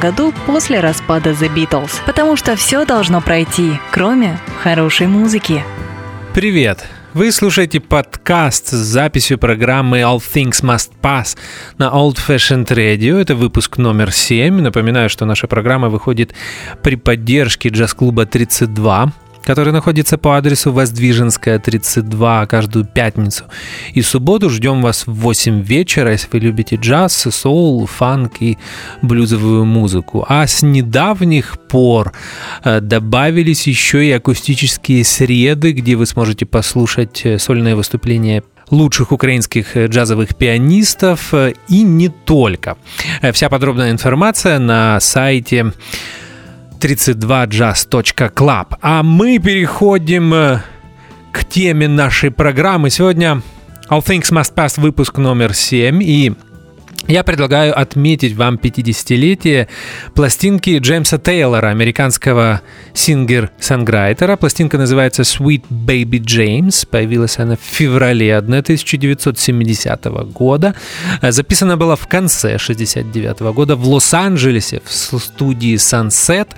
году после распада The Beatles. Потому что все должно пройти, кроме хорошей музыки. Привет! Вы слушаете подкаст с записью программы All Things Must Pass на Old Fashioned Radio. Это выпуск номер 7. Напоминаю, что наша программа выходит при поддержке джаз-клуба 32 который находится по адресу Воздвиженская, 32, каждую пятницу. И субботу ждем вас в 8 вечера, если вы любите джаз, соул, фанк и блюзовую музыку. А с недавних пор э, добавились еще и акустические среды, где вы сможете послушать э, сольные выступления лучших украинских э, джазовых пианистов и не только. Вся подробная информация на сайте 32jazz.club. А мы переходим э, к теме нашей программы. Сегодня All Things Must Pass выпуск номер 7. И я предлагаю отметить вам 50-летие пластинки Джеймса Тейлора, американского singer-songwriter а. Пластинка называется Sweet Baby James. Появилась она в феврале 1970 года. Записана была в конце 69 года в Лос-Анджелесе в студии Sunset.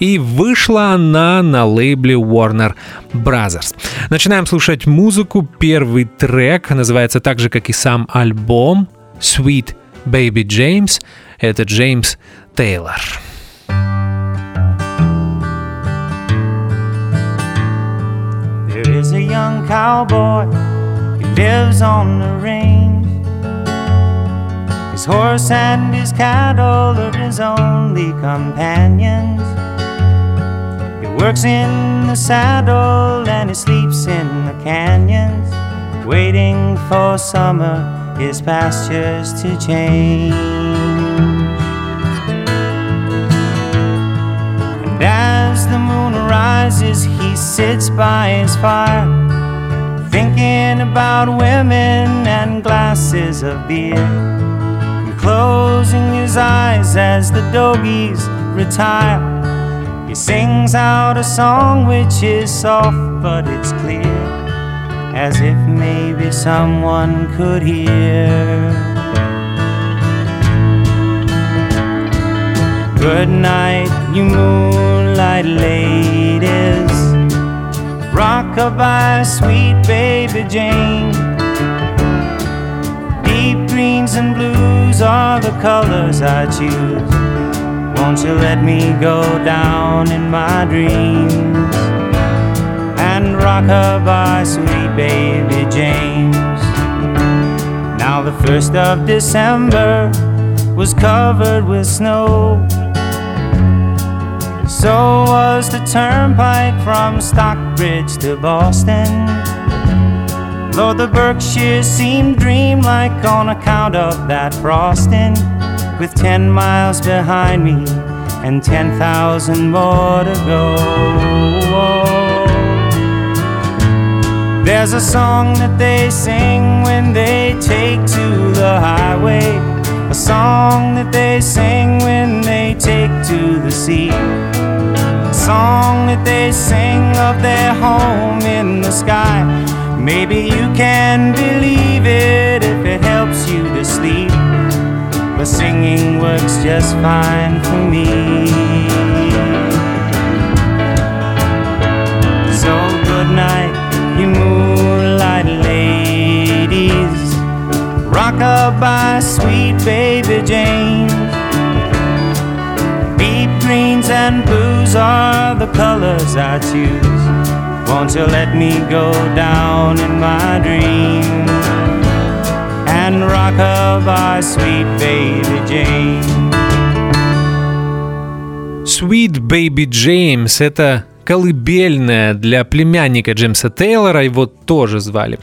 И вышла она на лейбле Warner Brothers. Начинаем слушать музыку. Первый трек называется так же, как и сам альбом Sweet Baby James — это Джеймс Тейлор. There is a young cowboy who lives on the range. His horse and his cattle are his only companions. He works in the saddle and he sleeps in the canyons, waiting for summer his pastures to change. And as the moon rises, he sits by his fire, thinking about women and glasses of beer. And closing his eyes as the doggies retire, he sings out a song which is soft but it's clear as if maybe someone could hear. Good night, you moonlight ladies. Rockabye, sweet baby Jane. Deep greens and blues are the colors I choose. Won't you let me go down in my dreams? And rock her by sweet baby James. Now the first of December was covered with snow. So was the turnpike from Stockbridge to Boston. Lord, the Berkshires seemed dreamlike on account of that frosting. With ten miles behind me and ten thousand more to go. There's a song that they sing when they take to the highway. A song that they sing when they take to the sea. A song that they sing of their home in the sky. Maybe you can believe it if it helps you to sleep. But singing works just fine for me. Rockabye, sweet baby James. Deep greens and blues are the colors I choose. Won't you let me go down in my dreams and rockabye, sweet baby James? Sweet Baby James — это колыбельная для племянника Джеймса Тейлора, его тоже звали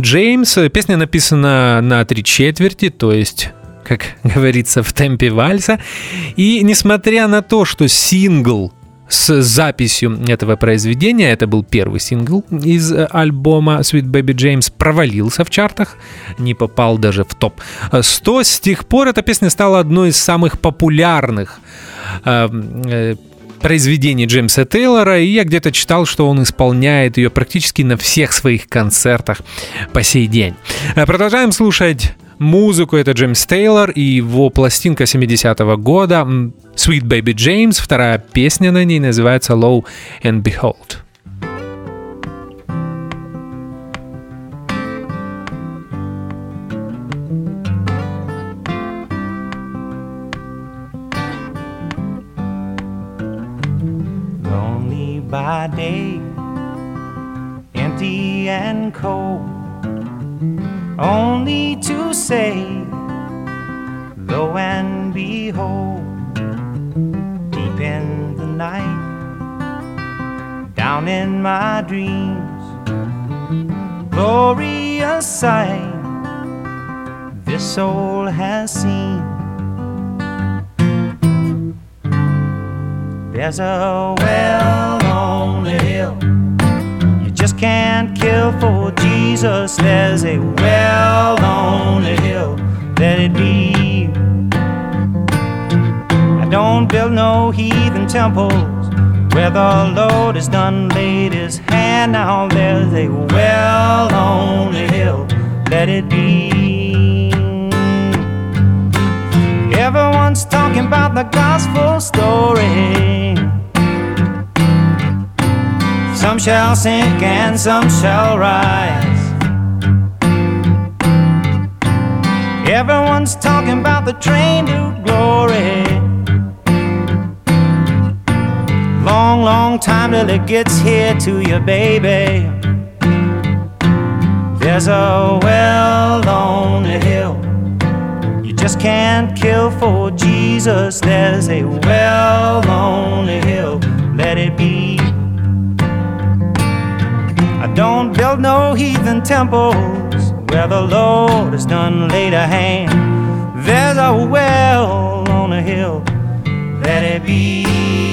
Джеймс. Песня написана на три четверти, то есть как говорится, в темпе вальса. И несмотря на то, что сингл с записью этого произведения, это был первый сингл из э, альбома Sweet Baby James, провалился в чартах, не попал даже в топ 100. С тех пор эта песня стала одной из самых популярных э, э, произведений Джеймса Тейлора, и я где-то читал, что он исполняет ее практически на всех своих концертах по сей день. Продолжаем слушать музыку. Это Джеймс Тейлор и его пластинка 70-го года Sweet Baby James. Вторая песня на ней называется Low and Behold. By day, empty and cold, only to say, Lo and behold deep in the night, down in my dreams. Glorious sight this soul has seen. There's a well you just can't kill for Jesus. There's a well on the hill, let it be. I don't build no heathen temples where the Lord has done laid his hand. Now there's a well on the hill, let it be. Everyone's talking about the gospel story. Some shall sink and some shall rise. Everyone's talking about the train to glory. Long, long time till it gets here to you, baby. There's a well on the hill. You just can't kill for Jesus. There's a well on the hill. Let it be. I don't build no heathen temples where the Lord has done laid a hand. There's a well on a hill, let it be.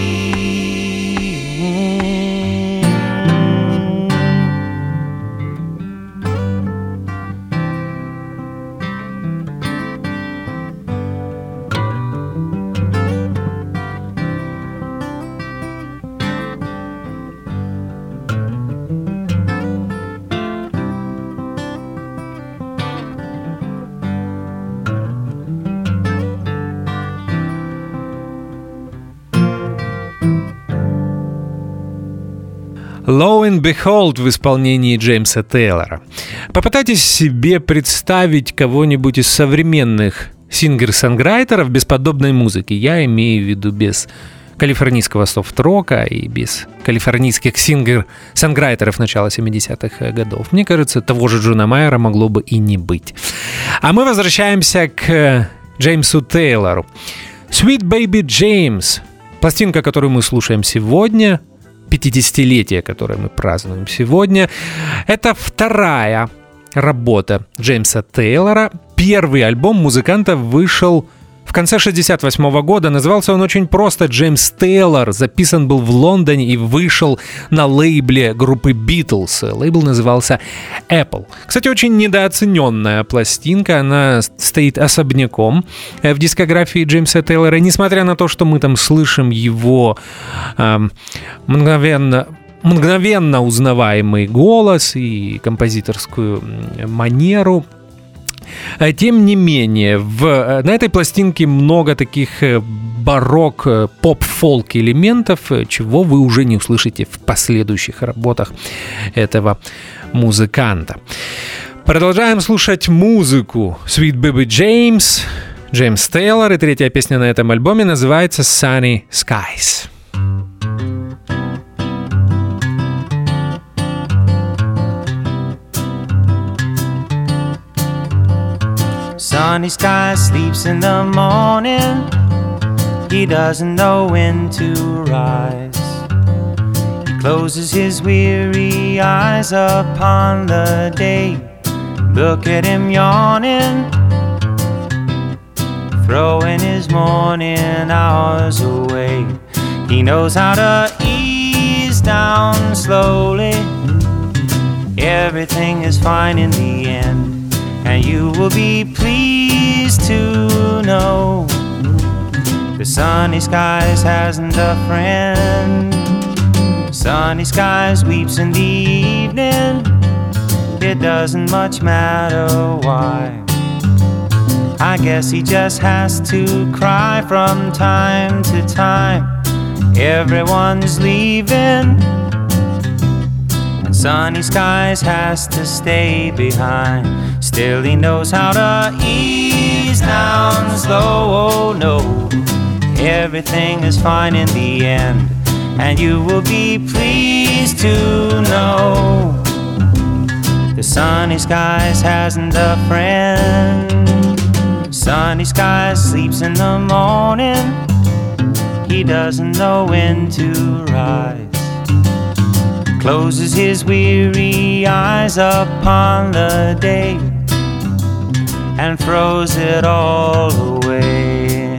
Lo and Behold в исполнении Джеймса Тейлора. Попытайтесь себе представить кого-нибудь из современных singer-songwriter ов без подобной музыки. Я имею в виду без калифорнийского софт-рока и без калифорнийских singer-songwriter ов начала 70-х годов. Мне кажется, того же Джона Майера могло бы и не быть. А мы возвращаемся к Джеймсу Тейлору. Sweet Baby James, пластинка, которую мы слушаем сегодня, 50-летие, которое мы празднуем сегодня. Это вторая работа Джеймса Тейлора. Первый альбом музыканта вышел в конце 68 года. Назывался он очень просто «Джеймс Тейлор». Записан был в Лондоне и вышел на лейбле группы Beatles. Лейбл назывался Apple. Кстати, очень недооцененная пластинка. Она стоит особняком в дискографии Джеймса Тейлора. Несмотря на то, что мы там слышим его э, мгновенно мгновенно узнаваемый голос и композиторскую манеру, тем не менее, в, на этой пластинке много таких барок, поп-фолк элементов, чего вы уже не услышите в последующих работах этого музыканта. Продолжаем слушать музыку Sweet Baby James, Джеймс Тейлор, и третья песня на этом альбоме называется Sunny Skies. Sunny sky sleeps in the morning. He doesn't know when to rise. He closes his weary eyes upon the day. Look at him yawning. throwing his morning hours away. He knows how to ease down slowly. Everything is fine in the end, and you will be pleased to know the sunny skies hasn't a friend. Sunny skies weeps in the evening. It doesn't much matter why. I guess he just has to cry from time to time. Everyone's leaving, sunny skies has to stay behind. Still, he knows how to ease down slow. Oh no, everything is fine in the end, and you will be pleased to know the sunny skies hasn't a friend. Sunny skies sleeps in the morning. He doesn't know when to rise. Closes his weary eyes upon the day and throws it all away.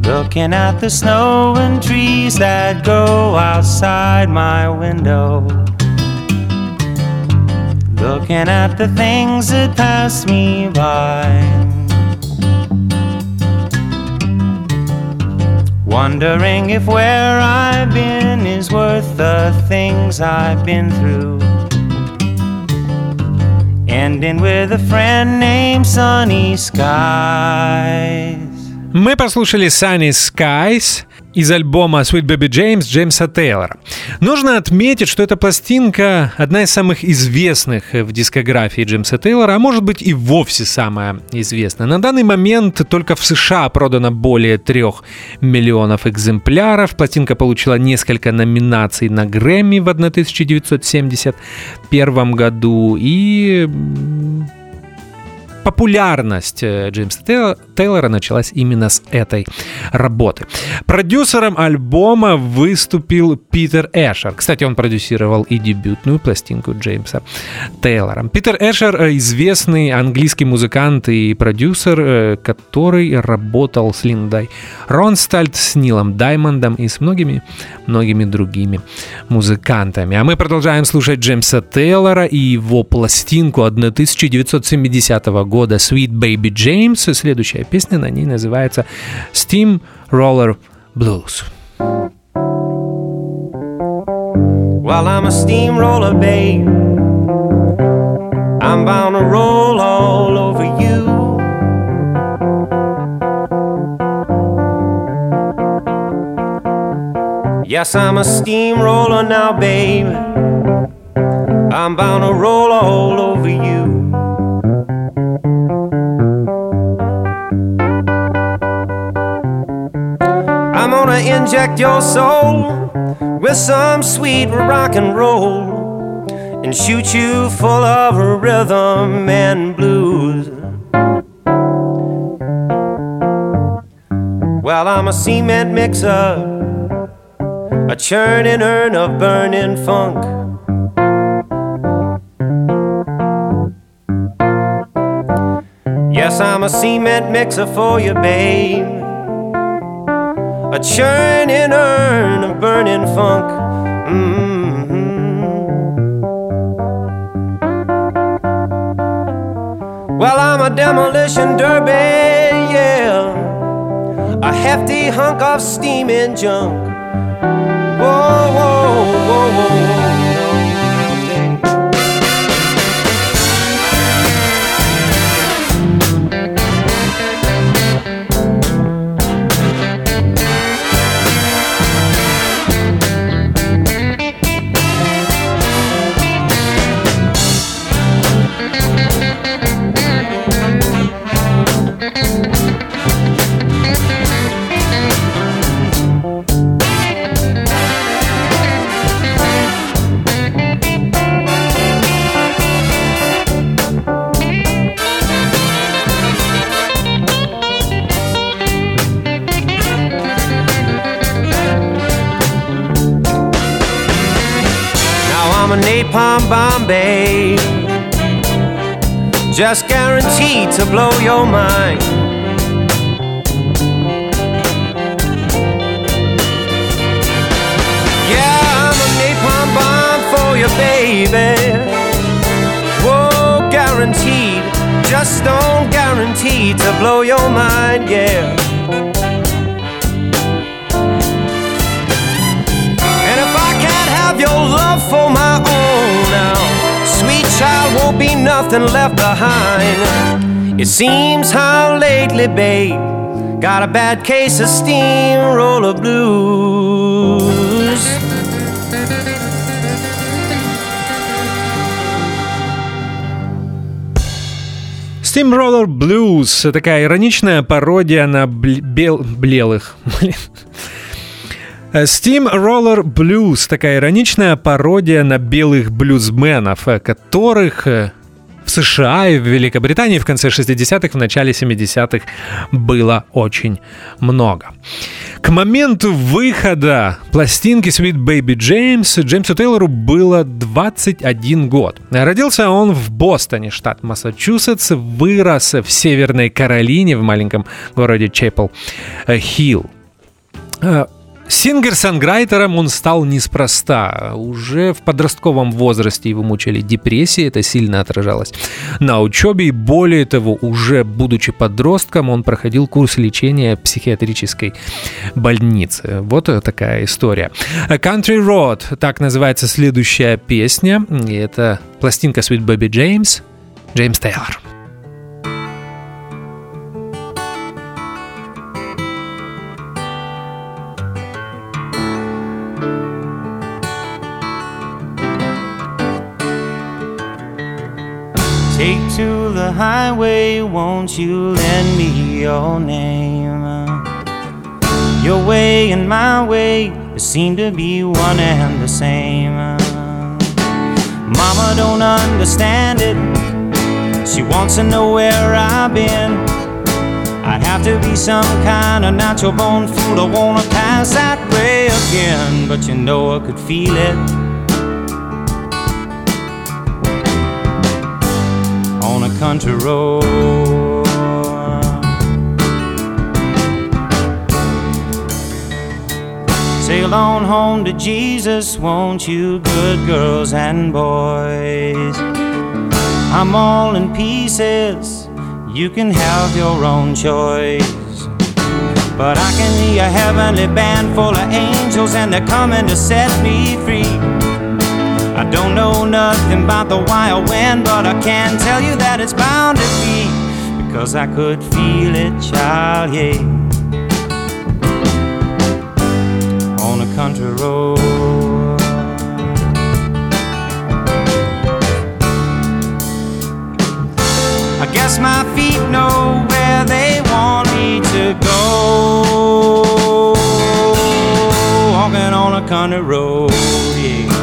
Looking at the snow and trees that grow outside my window. Looking at the things that pass me by. Wondering if where I've been is worth the things I've been through. Ending with a friend named Sunny Skies. Мы послушали Sunny Skies Из альбома Sweet Baby James Джеймса Тейлора. Нужно отметить, что эта пластинка одна из самых известных в дискографии Джеймса Тейлора, а может быть и вовсе самая известная. На данный момент только в США продано более трех миллионов экземпляров. Пластинка получила несколько номинаций на Грэмми в 1971 году и популярность э, Джеймса Тейлора началась именно с этой работы. Продюсером альбома выступил Питер Эшер. Кстати, он продюсировал и дебютную пластинку Джеймса Тейлора. Питер Эшер э, известный английский музыкант и продюсер, э, который работал с Линдой Ронстальд, с Нилом Даймондом и с многими-многими другими музыкантами. А мы продолжаем слушать Джеймса Тейлора и его пластинку 1970 года года Sweet Baby James. Следующая песня на ней называется Steam Roller Blues. While I'm a steamroller, babe, I'm bound to roll all over you. Yes, I'm a steamroller now, babe. I'm bound to roll all over you. Gonna inject your soul with some sweet rock and roll and shoot you full of rhythm and blues. Well, I'm a cement mixer, a churning urn of burning funk. Yes, I'm a cement mixer for you, babe a churning urn of burning funk. Mm-hmm. Well, I'm a demolition derby, yeah, a hefty hunk of steaming junk. To blow your mind. Yeah, I'm a napalm bomb for you, baby. Whoa, guaranteed, just don't guarantee to blow your mind, yeah. And if I can't have your love for my own now sweet child won't be nothing left behind. It seems how lately, babe, got a bad case of steamroller blues. Steamroller Blues — такая ироничная пародия на бел... блелых. Steam Roller Blues — такая ироничная пародия на белых блюзменов, э, которых э, США и в Великобритании в конце 60-х, в начале 70-х было очень много. К моменту выхода пластинки Sweet Baby James Джеймсу Тейлору было 21 год. Родился он в Бостоне, штат Массачусетс, вырос в Северной Каролине, в маленьком городе Чепл-Хилл. Singer-songwriter ом он стал неспроста. Уже в подростковом возрасте его мучили депрессии, это сильно отражалось на учебе. И более того, уже будучи подростком, он проходил курс лечения психиатрической больнице. Вот такая история. Country Road, так называется следующая песня. И это пластинка Sweet Baby James, Джеймс Тейлор. Take to the highway, won't you lend me your name? Your way and my way seem to be one and the same. Mama don't understand it. She wants to know where I've been. I'd have to be some kind of natural born fool to wanna pass that way again. But you know I could feel it. Country road. Sail on home to Jesus, won't you, good girls and boys? I'm all in pieces, you can have your own choice. But I can hear a heavenly band full of angels, and they're coming to set me free. I don't know nothing about the why wild wind, but I can tell you that it's bound to be because I could feel it, child, yeah. On a country road. I guess my feet know where they want me to go. Walking on a country road, yeah.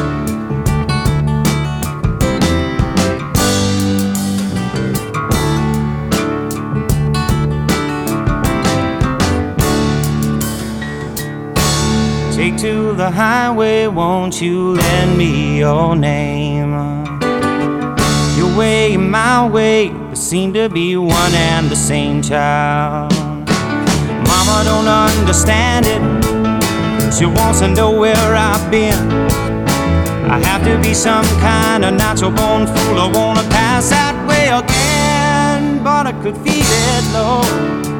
To the highway, won't you lend me your name? Your way and my way seem to be one and the same child. Mama don't understand it. She wants to know where I've been. I have to be some kind of natural born fool. I wanna pass that way again, but I could feel it, Lord.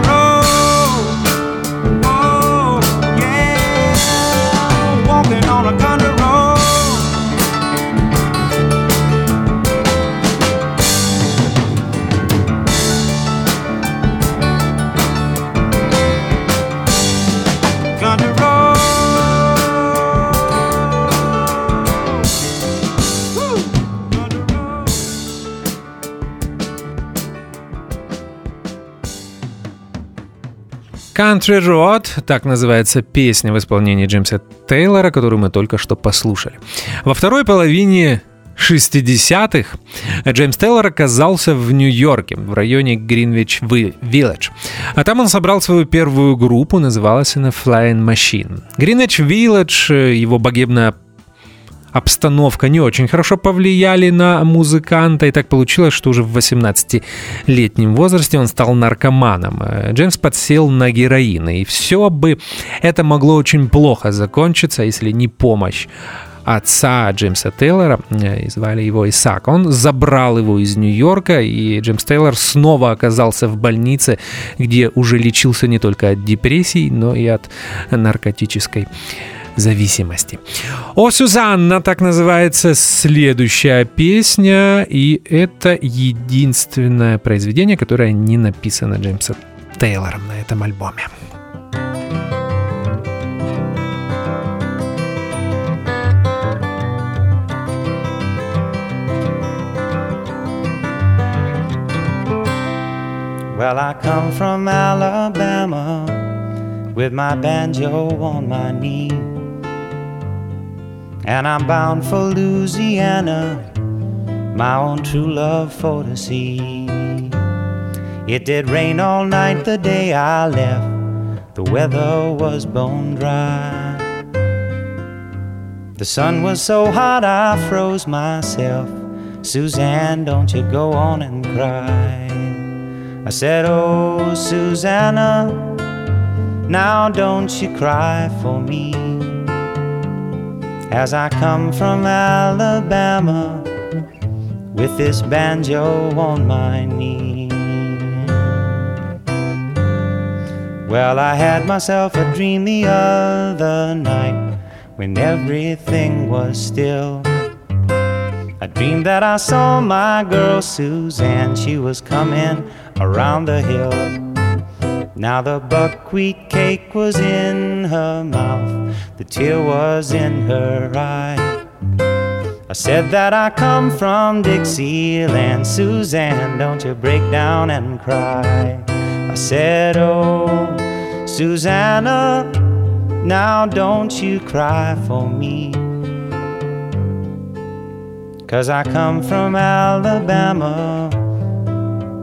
Country Road, так называется песня в исполнении Джеймса Тейлора, которую мы только что послушали. Во второй половине 60-х Джеймс Тейлор оказался в Нью-Йорке, в районе Гринвич-Вилледж. А там он собрал свою первую группу, называлась она Flying Machine. Гринвич-Вилледж, его богемная обстановка не очень хорошо повлияли на музыканта, и так получилось, что уже в 18-летнем возрасте он стал наркоманом. Джеймс подсел на героин, и все бы это могло очень плохо закончиться, если не помощь отца Джеймса Тейлора, э, звали его Исаак. Он забрал его из Нью-Йорка, и Джеймс Тейлор снова оказался в больнице, где уже лечился не только от депрессий, но и от наркотической зависимости. О, Сюзанна, так называется следующая песня, и это единственное произведение, которое не написано Джеймсом Тейлором на этом альбоме. Well, I come from Alabama with my banjo on my knee. And I'm bound for Louisiana, my own true love for to see. It did rain all night the day I left, the weather was bone dry. The sun was so hot I froze myself. Suzanne, don't you go on and cry. I said, Oh, Susanna, now don't you cry for me as I come from Alabama with this banjo on my knee. Well, I had myself a dream the other night when everything was still. I dreamed that I saw my girl Suzanne, she was coming around the hill. Now the buckwheat cake was in her mouth, the tear was in her eye. I said that I come from Dixieland, Suzanne, don't you break down and cry. I said, Oh, Susanna, now don't you cry for me. Cause I come from Alabama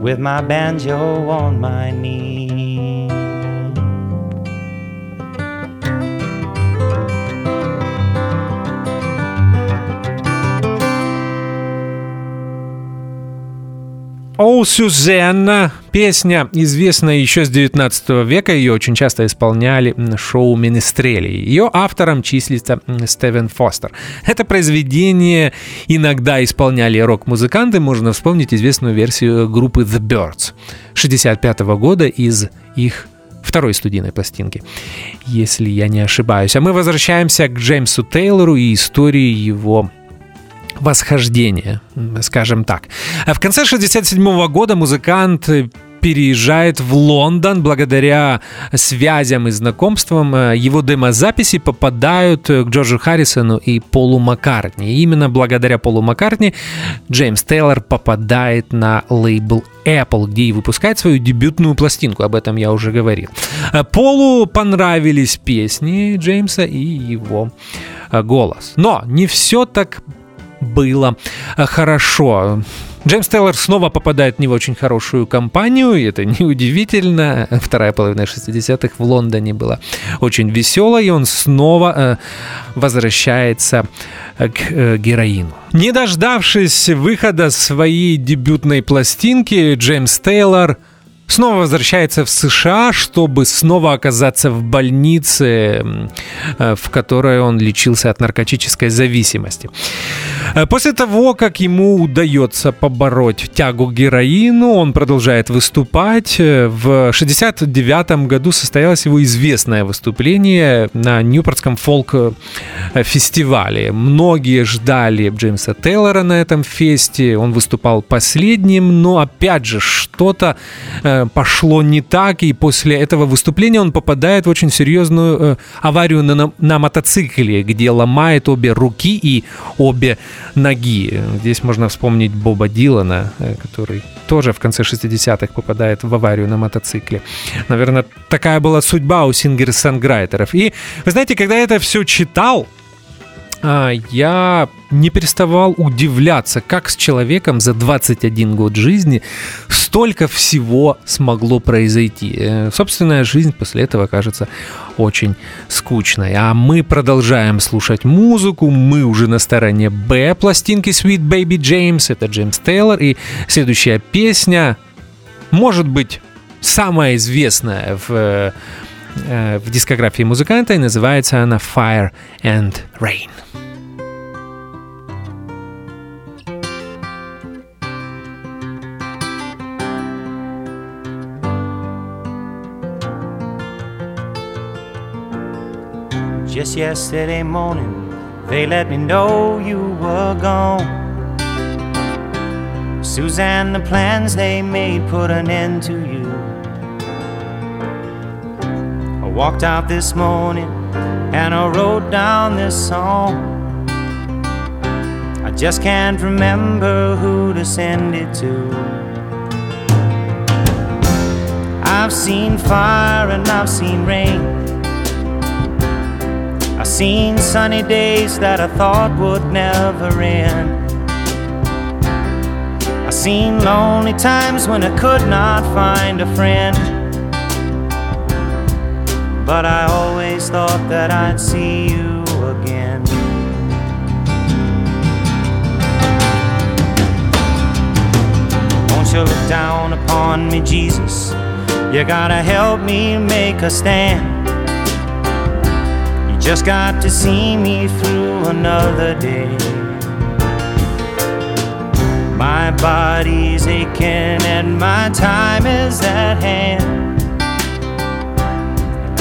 with my banjo on my knee. Оу, Сюзенна. Песня известная еще с 19 века, ее очень часто исполняли шоу Министрели. Ее автором числится Стивен Фостер. Это произведение иногда исполняли рок-музыканты, можно вспомнить известную версию группы The Birds 65 года из их второй студийной пластинки, если я не ошибаюсь. А мы возвращаемся к Джеймсу Тейлору и истории его восхождения, скажем так. А в конце 67 года музыкант переезжает в Лондон благодаря связям и знакомствам. Его демозаписи попадают к Джорджу Харрисону и Полу Маккартни. И именно благодаря Полу Маккартни Джеймс Тейлор попадает на лейбл Apple, где и выпускает свою дебютную пластинку, об этом я уже говорил. Полу понравились песни Джеймса и его голос. Но не все так было э, хорошо. Джеймс Тейлор снова попадает в не очень хорошую компанию, и это неудивительно. Вторая половина 60-х в Лондоне была очень веселой, и он снова э, возвращается к э, героину. Не дождавшись выхода своей дебютной пластинки, Джеймс Тейлор – снова возвращается в США, чтобы снова оказаться в больнице, э, в которой он лечился от наркотической зависимости. Э, после того, как ему удается побороть тягу к героину, он продолжает выступать. Э, в 1969 году состоялось его известное выступление на Ньюпортском фолк-фестивале. Многие ждали Джеймса Тейлора на этом фесте. Он выступал последним, но опять же что-то что-то пошло не так, и после этого выступления он попадает в очень серьезную э, аварию на, на мотоцикле, где ломает обе руки и обе ноги. Здесь можно вспомнить Боба Дилана, э, который тоже в конце 60-х попадает в аварию на мотоцикле. Наверное, такая была судьба у сингер-санграйтеров. И, вы знаете, когда я это все читал, я не переставал удивляться, как с человеком за 21 год жизни столько всего смогло произойти. Э, собственная жизнь после этого кажется очень скучной. А мы продолжаем слушать музыку. Мы уже на стороне Б пластинки Sweet Baby James. Это Джеймс Тейлор. И следующая песня, может быть, самая известная в э, в дискографии музыканта, и называется она Fire and Rain. Just yesterday morning, they let me know you were gone. Suzanne, the plans they made put an end to you. Walked out this morning and I wrote down this song. I just can't remember who to send it to. I've seen fire and I've seen rain. I've seen sunny days that I thought would never end. I've seen lonely times when I could not find a friend. But I always thought that I'd see you again. Won't you look down upon me, Jesus? You gotta help me make a stand. You just got to see me through another day. My body's aching and my time is at hand.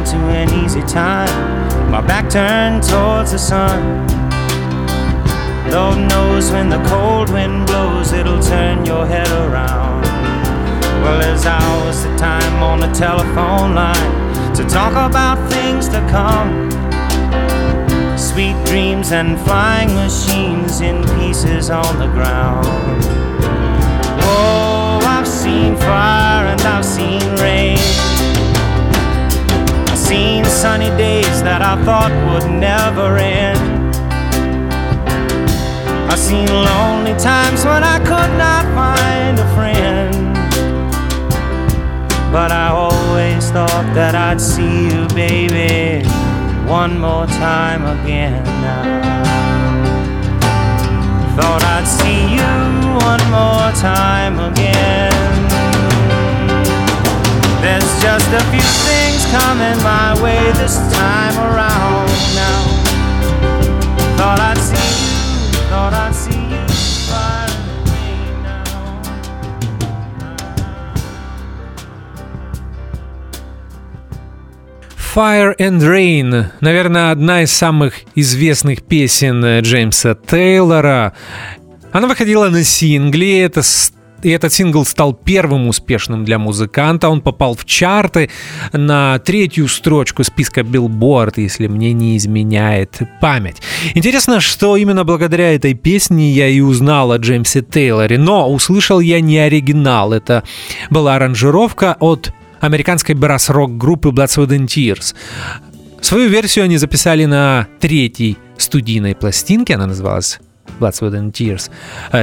Mind to an easy time, my back turned towards the sun. Lord knows when the cold wind blows, it'll turn your head around. Well, there's hours of time on the telephone line to talk about things to come. Sweet dreams and flying machines in pieces on the ground. Oh, I've seen fire and I've seen rain. Seen sunny days that I thought would never end. I've seen lonely times when I could not find a friend. But I always thought that I'd see you, baby, one more time again now. Thought I'd see you one more time again. Just a few things coming my way this time around now. Thought I'd see you, thought I'd see Fire and Rain, наверное, одна из самых известных песен Джеймса Тейлора. Она выходила на сингле, это и этот сингл стал первым успешным для музыканта. Он попал в чарты на третью строчку списка Billboard, если мне не изменяет память. Интересно, что именно благодаря этой песне я и узнал о Джеймсе Тейлоре, но услышал я не оригинал. Это была аранжировка от американской брас-рок группы Blood, Sweat and Tears. Свою версию они записали на третьей студийной пластинке, она называлась Blood, Sweat Tears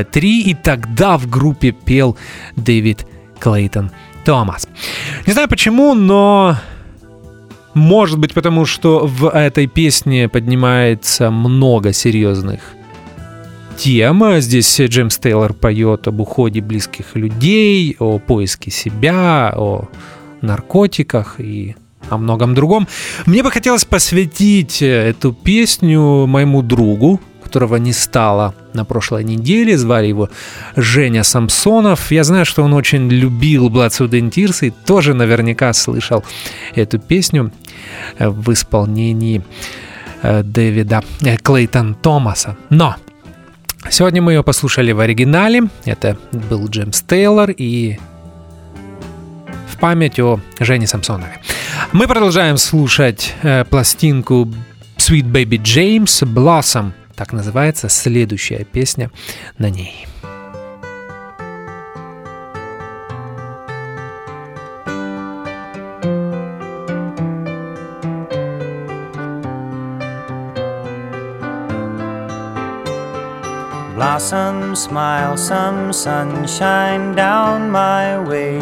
3, и тогда в группе пел Дэвид Клейтон Томас. Не знаю почему, но может быть потому, что в этой песне поднимается много серьезных тем. Здесь Джеймс Тейлор поет об уходе близких людей, о поиске себя, о наркотиках и о многом другом. Мне бы хотелось посвятить эту песню моему другу, которого не стало на прошлой неделе. Звали его Женя Самсонов. Я знаю, что он очень любил Blood, Sweat and Tears и тоже наверняка слышал эту песню в исполнении э, Дэвида э, Клейтон Томаса. Но сегодня мы ее послушали в оригинале. Это был Джеймс Тейлор и в память о Жене Самсонове. Мы продолжаем слушать э, пластинку Sweet Baby James Blossom – так называется следующая песня на ней. Blossom, smile, some sunshine down my way.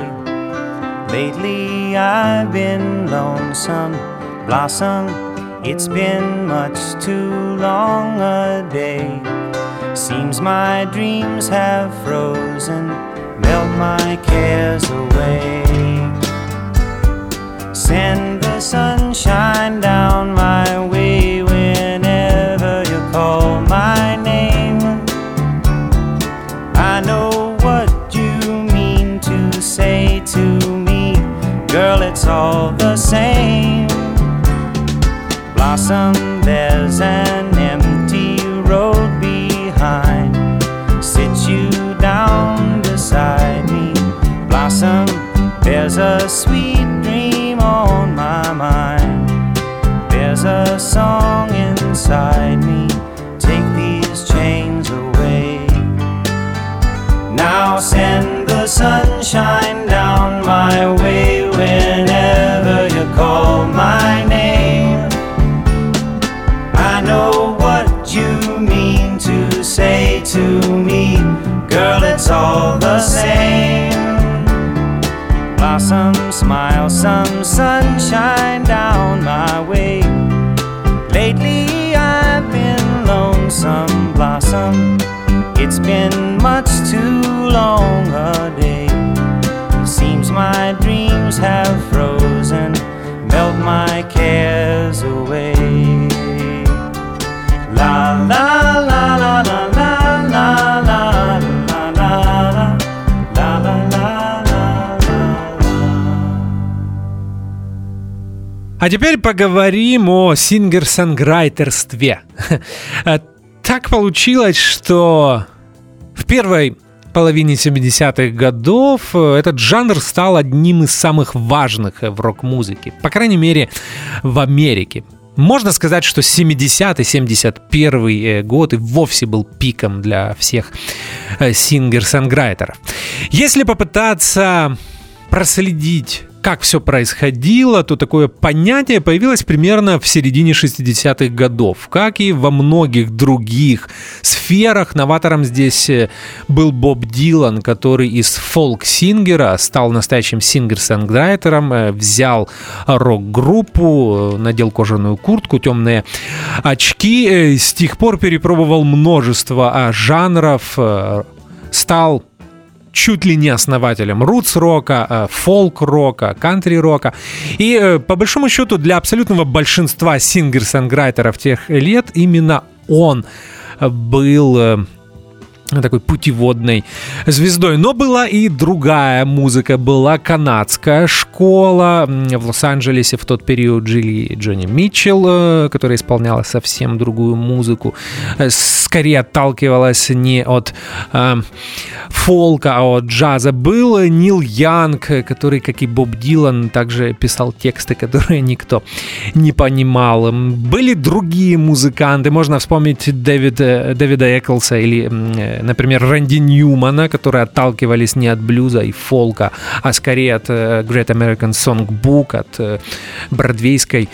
Lately I've been lonesome. Blossom, It's been much too long a day. Seems my dreams have frozen, melt my cares away. Send the sunshine down my way blossom, there's an empty road behind. Sit you down beside me, blossom, there's a sweet А теперь поговорим о singer-songwriter стве. Так получилось, что в первой половине 70-х годов этот жанр стал одним из самых важных в рок-музыке, по крайней мере в Америке. Можно сказать, что 70-71 год и вовсе был пиком для всех э, singer-songwriter ов. Если попытаться проследить как все происходило, то такое понятие появилось примерно в середине 60-х годов. Как и во многих других сферах, новатором здесь э, был Боб Дилан, который из фолк-сингера стал настоящим сингер-санграйтером, э, взял рок-группу, э, надел кожаную куртку, темные очки, с тех пор перепробовал множество а, жанров, стал чуть ли не основателем рутс-рока, э, фолк-рока, кантри-рока. И э, по большому счету для абсолютного большинства сингер-санграйтеров тех лет именно он был э, такой путеводной звездой. Но была и другая музыка. Была канадская школа. В Лос-Анджелесе в тот период жили Джонни Митчелл, э, которая исполняла совсем другую музыку. Э, скорее отталкивалась не от э, фолка, а от джаза. Был Нил Янг, который, как и Боб Дилан, также писал тексты, которые никто не понимал. Были другие музыканты. Можно вспомнить Дэвида, Дэвида Эклса или э, например, Рэнди Ньюмана, которые отталкивались не от блюза и фолка, а скорее от э, Great American Songbook, от э, бродвейской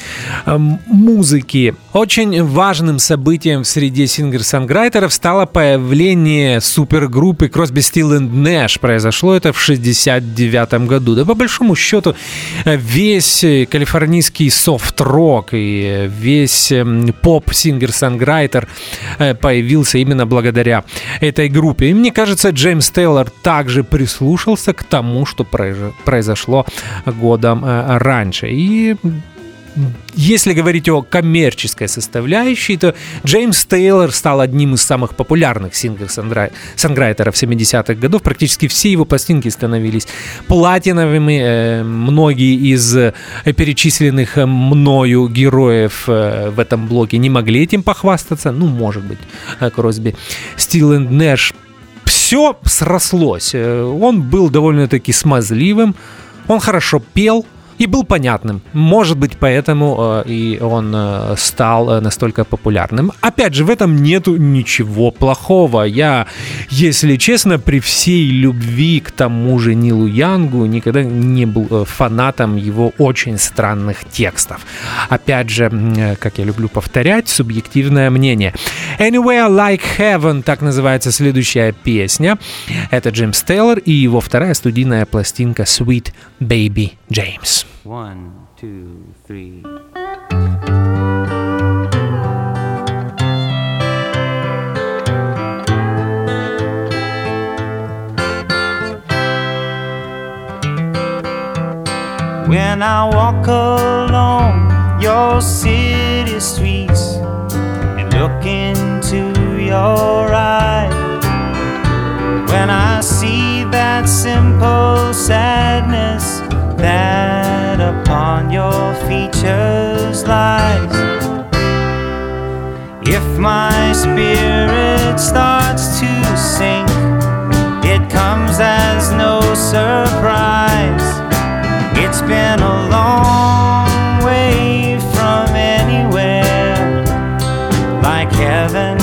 музыки. Очень важным событием в среде singer-songwriter ов стало появление супергруппы Crosby, Stills, Nash. Произошло это в 69 году. Да по большому счету весь калифорнийский софт-рок и весь поп- singer-songwriter появился именно благодаря этой группе. И мне кажется, Джеймс Тейлор также прислушался к тому, что произошло годом э, раньше. И если говорить о коммерческой составляющей, то Джеймс Тейлор стал одним из самых популярных сингер-санграйтеров 70-х годов. Практически все его пластинки становились платиновыми. Э, многие из э, перечисленных мною героев э, в этом блоке не могли этим похвастаться. Ну, может быть, Кросби, Стил и Нэш. Все срослось. Он был довольно-таки смазливым. Он хорошо пел – и был понятным. Может быть, поэтому э, и он э, стал э, настолько популярным. Опять же, в этом нету ничего плохого. Я, если честно, при всей любви к тому же Нилу Янгу никогда не был фанатом его очень странных текстов. Опять же, как я люблю повторять, субъективное мнение. Anywhere Like Heaven, так называется следующая песня. Это Джеймс Тейлор и его вторая студийная пластинка Sweet Baby James. One, two, three. When I walk along your city streets and look into your eyes, when I see that simple sadness that your lies. If my spirit starts to sink, it comes as no surprise. It's been a long way from anywhere, like heaven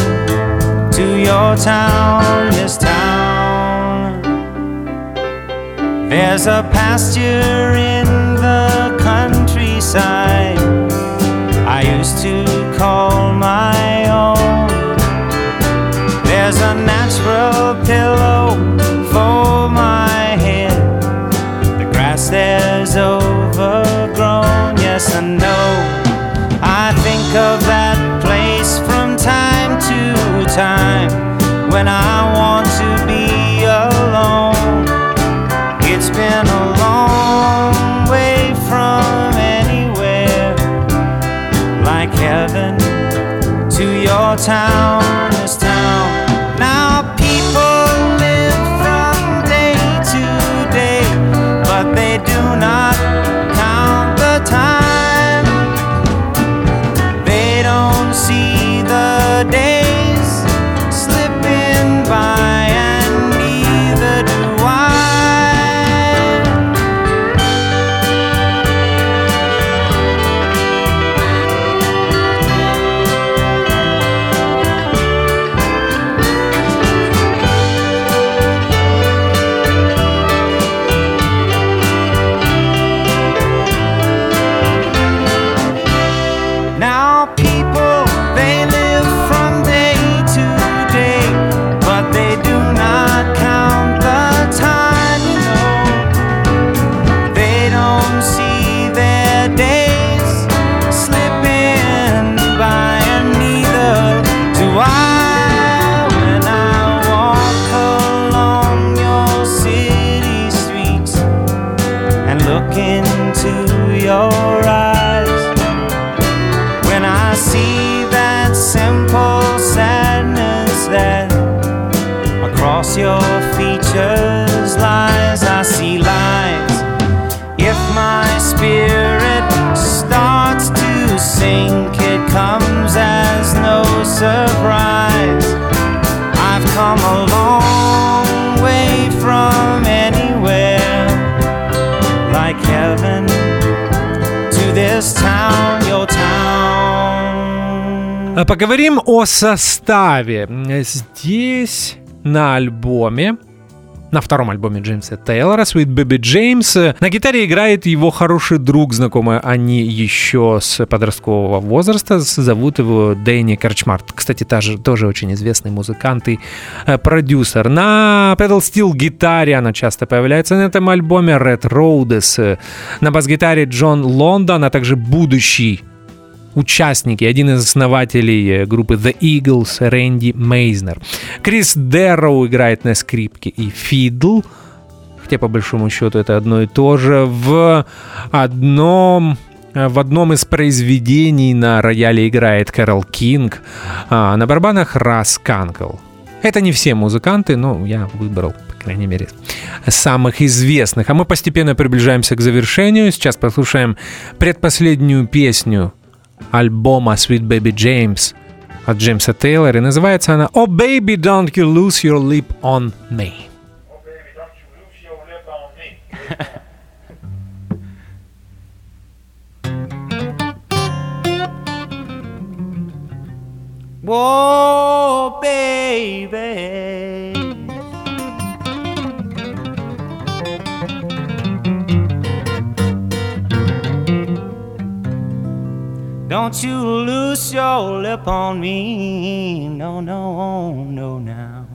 to your town, this town. There's a pasture in Tell. Поговорим о составе. Здесь на альбоме на втором альбоме Джеймса Тейлора «Sweet Baby James». На гитаре играет его хороший друг, знакомый они еще с подросткового возраста. Зовут его Дэнни Корчмарт. Кстати, тоже, тоже очень известный музыкант и э, продюсер. На pedal steel гитаре она часто появляется на этом альбоме Red Rhodes. На бас-гитаре Джон Лондон, а также будущий участники, один из основателей э, группы The Eagles, Рэнди Мейзнер. Крис Дэрроу играет на скрипке и fiddle, хотя по большому счету это одно и то же, в одном э, в одном из произведений на рояле играет Кэрол Кинг, а на барабанах Расс Канкел. Это не все музыканты, но я выбрал, по крайней мере, самых известных. А мы постепенно приближаемся к завершению. Сейчас послушаем предпоследнюю песню альбома Sweet Baby James от Джеймса Тейлора. И называется она «Oh baby, don't you lose your lip on me». Whoa, baby. Don't you loose your lip on me. No, no, oh, no, now.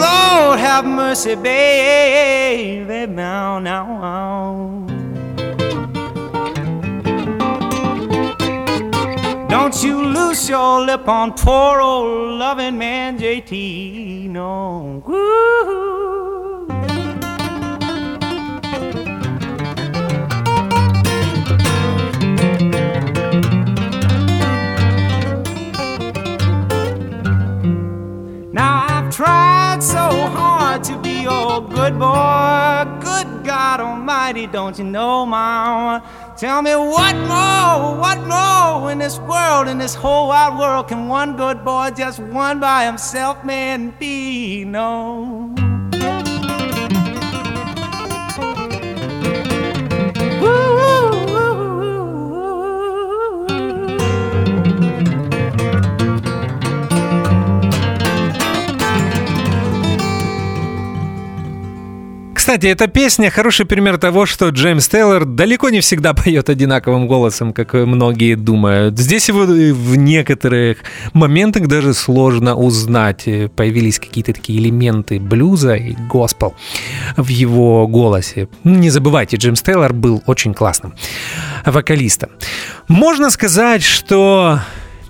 Lord have mercy, baby, now, now. Don't you loose your lip on poor old loving man JT, no. Now I've tried so hard to be your good boy. Good God Almighty, don't you know, Mama? Tell me what more, what more in this world, in this whole wide world, can one good boy, just one by himself, man, be? No. Кстати, эта песня хороший пример того, что Джеймс Тейлор далеко не всегда поет одинаковым голосом, как многие думают. Здесь его в некоторых моментах даже сложно узнать. Появились какие-то такие элементы блюза и госпел в его голосе. Не забывайте, Джеймс Тейлор был очень классным вокалистом. Можно сказать, что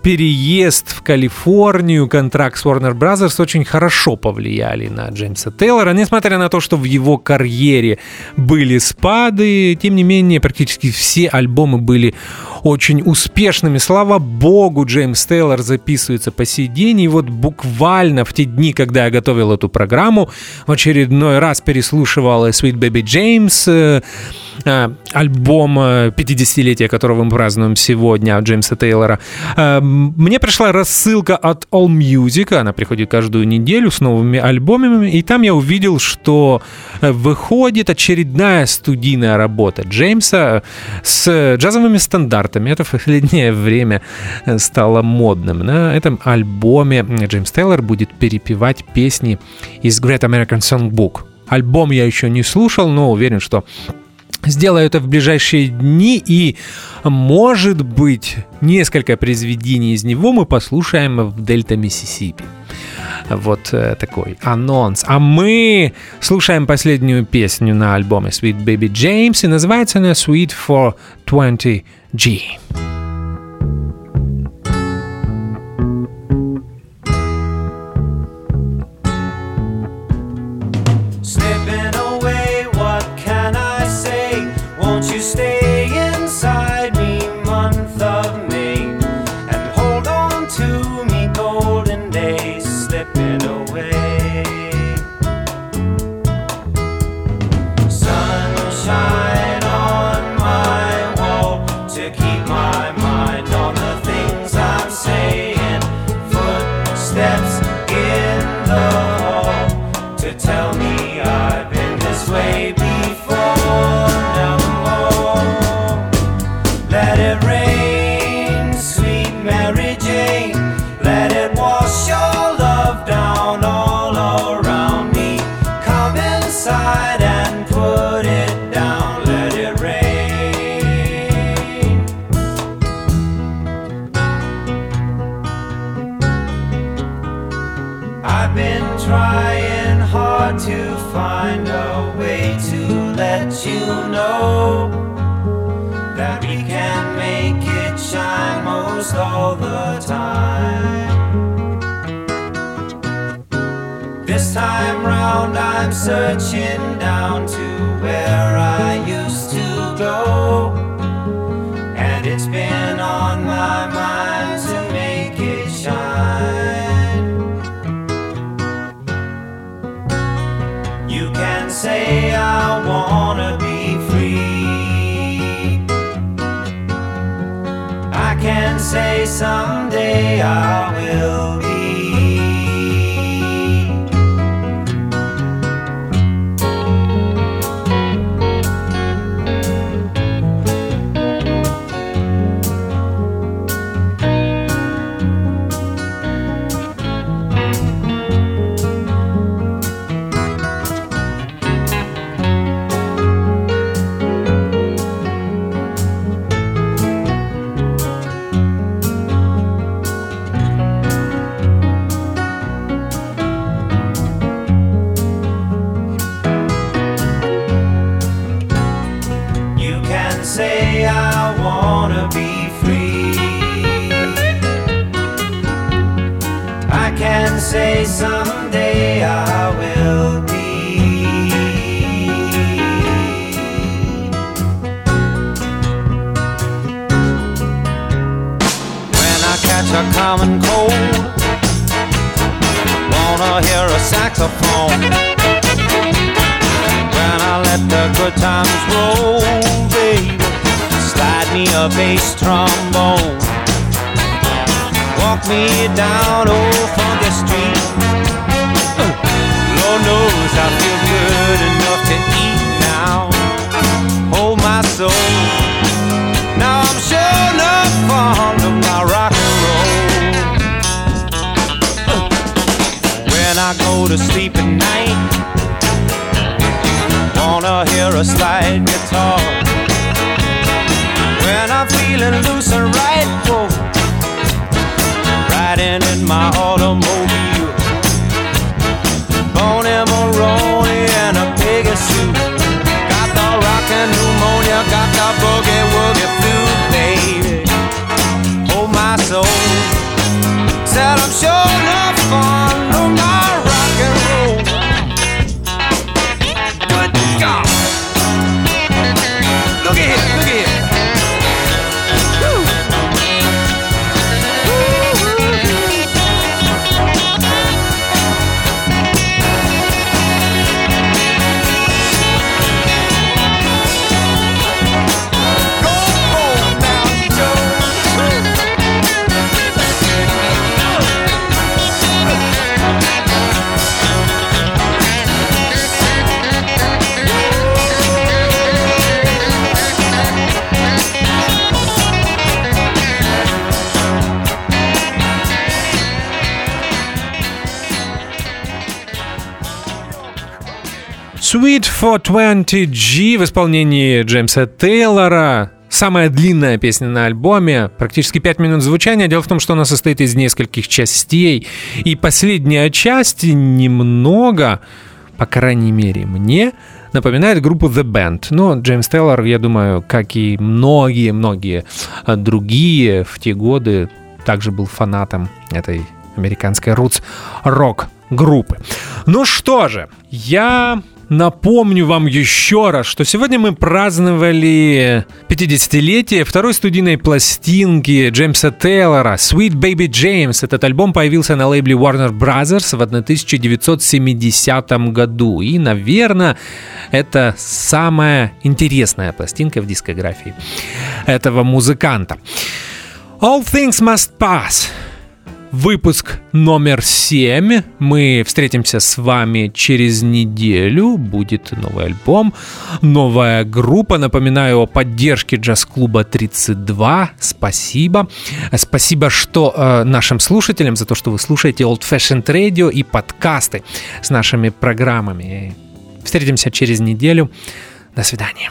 переезд в Калифорнию, контракт с Warner Brothers очень хорошо повлияли на Джеймса Тейлора. Несмотря на то, что в его карьере были спады, тем не менее практически все альбомы были очень успешными. Слава богу, Джеймс Тейлор записывается по сей день. И вот буквально в те дни, когда я готовил эту программу, в очередной раз переслушивал Sweet Baby James, э, альбом 50-летия, которого мы празднуем сегодня, Джеймса Тейлора. Э, мне пришла рассылка от All Music, она приходит каждую неделю с новыми альбомами, и там я увидел, что выходит очередная студийная работа Джеймса с джазовыми стандартами. Это в последнее время стало модным. На этом альбоме Джеймс Тейлор будет перепевать песни из Great American Songbook. Альбом я еще не слушал, но уверен, что Сделаю это в ближайшие дни, и, может быть, несколько произведений из него мы послушаем в Дельта Миссисипи. Вот э, такой анонс. А мы слушаем последнюю песню на альбоме Sweet Baby James, и называется она Sweet for 20G. Riding in my automobile. Sweet for 20G в исполнении Джеймса Тейлора. Самая длинная песня на альбоме, практически 5 минут звучания. Дело в том, что она состоит из нескольких частей. И последняя часть немного, по крайней мере мне, напоминает группу The Band. Но Джеймс Тейлор, я думаю, как и многие-многие другие в те годы, также был фанатом этой американской рутс-рок группы. Ну что же, я Напомню вам еще раз, что сегодня мы праздновали 50-летие второй студийной пластинки Джеймса Тейлора «Sweet Baby James». Этот альбом появился на лейбле Warner Brothers в 1970 году. И, наверное, это самая интересная пластинка в дискографии этого музыканта. All Things Must Pass – Выпуск номер 7. Мы встретимся с вами через неделю. Будет новый альбом, новая группа. Напоминаю о поддержке джаз-клуба 32. Спасибо. Спасибо что э, нашим слушателям за то, что вы слушаете Old Fashioned Radio и подкасты с нашими программами. Встретимся через неделю. До свидания.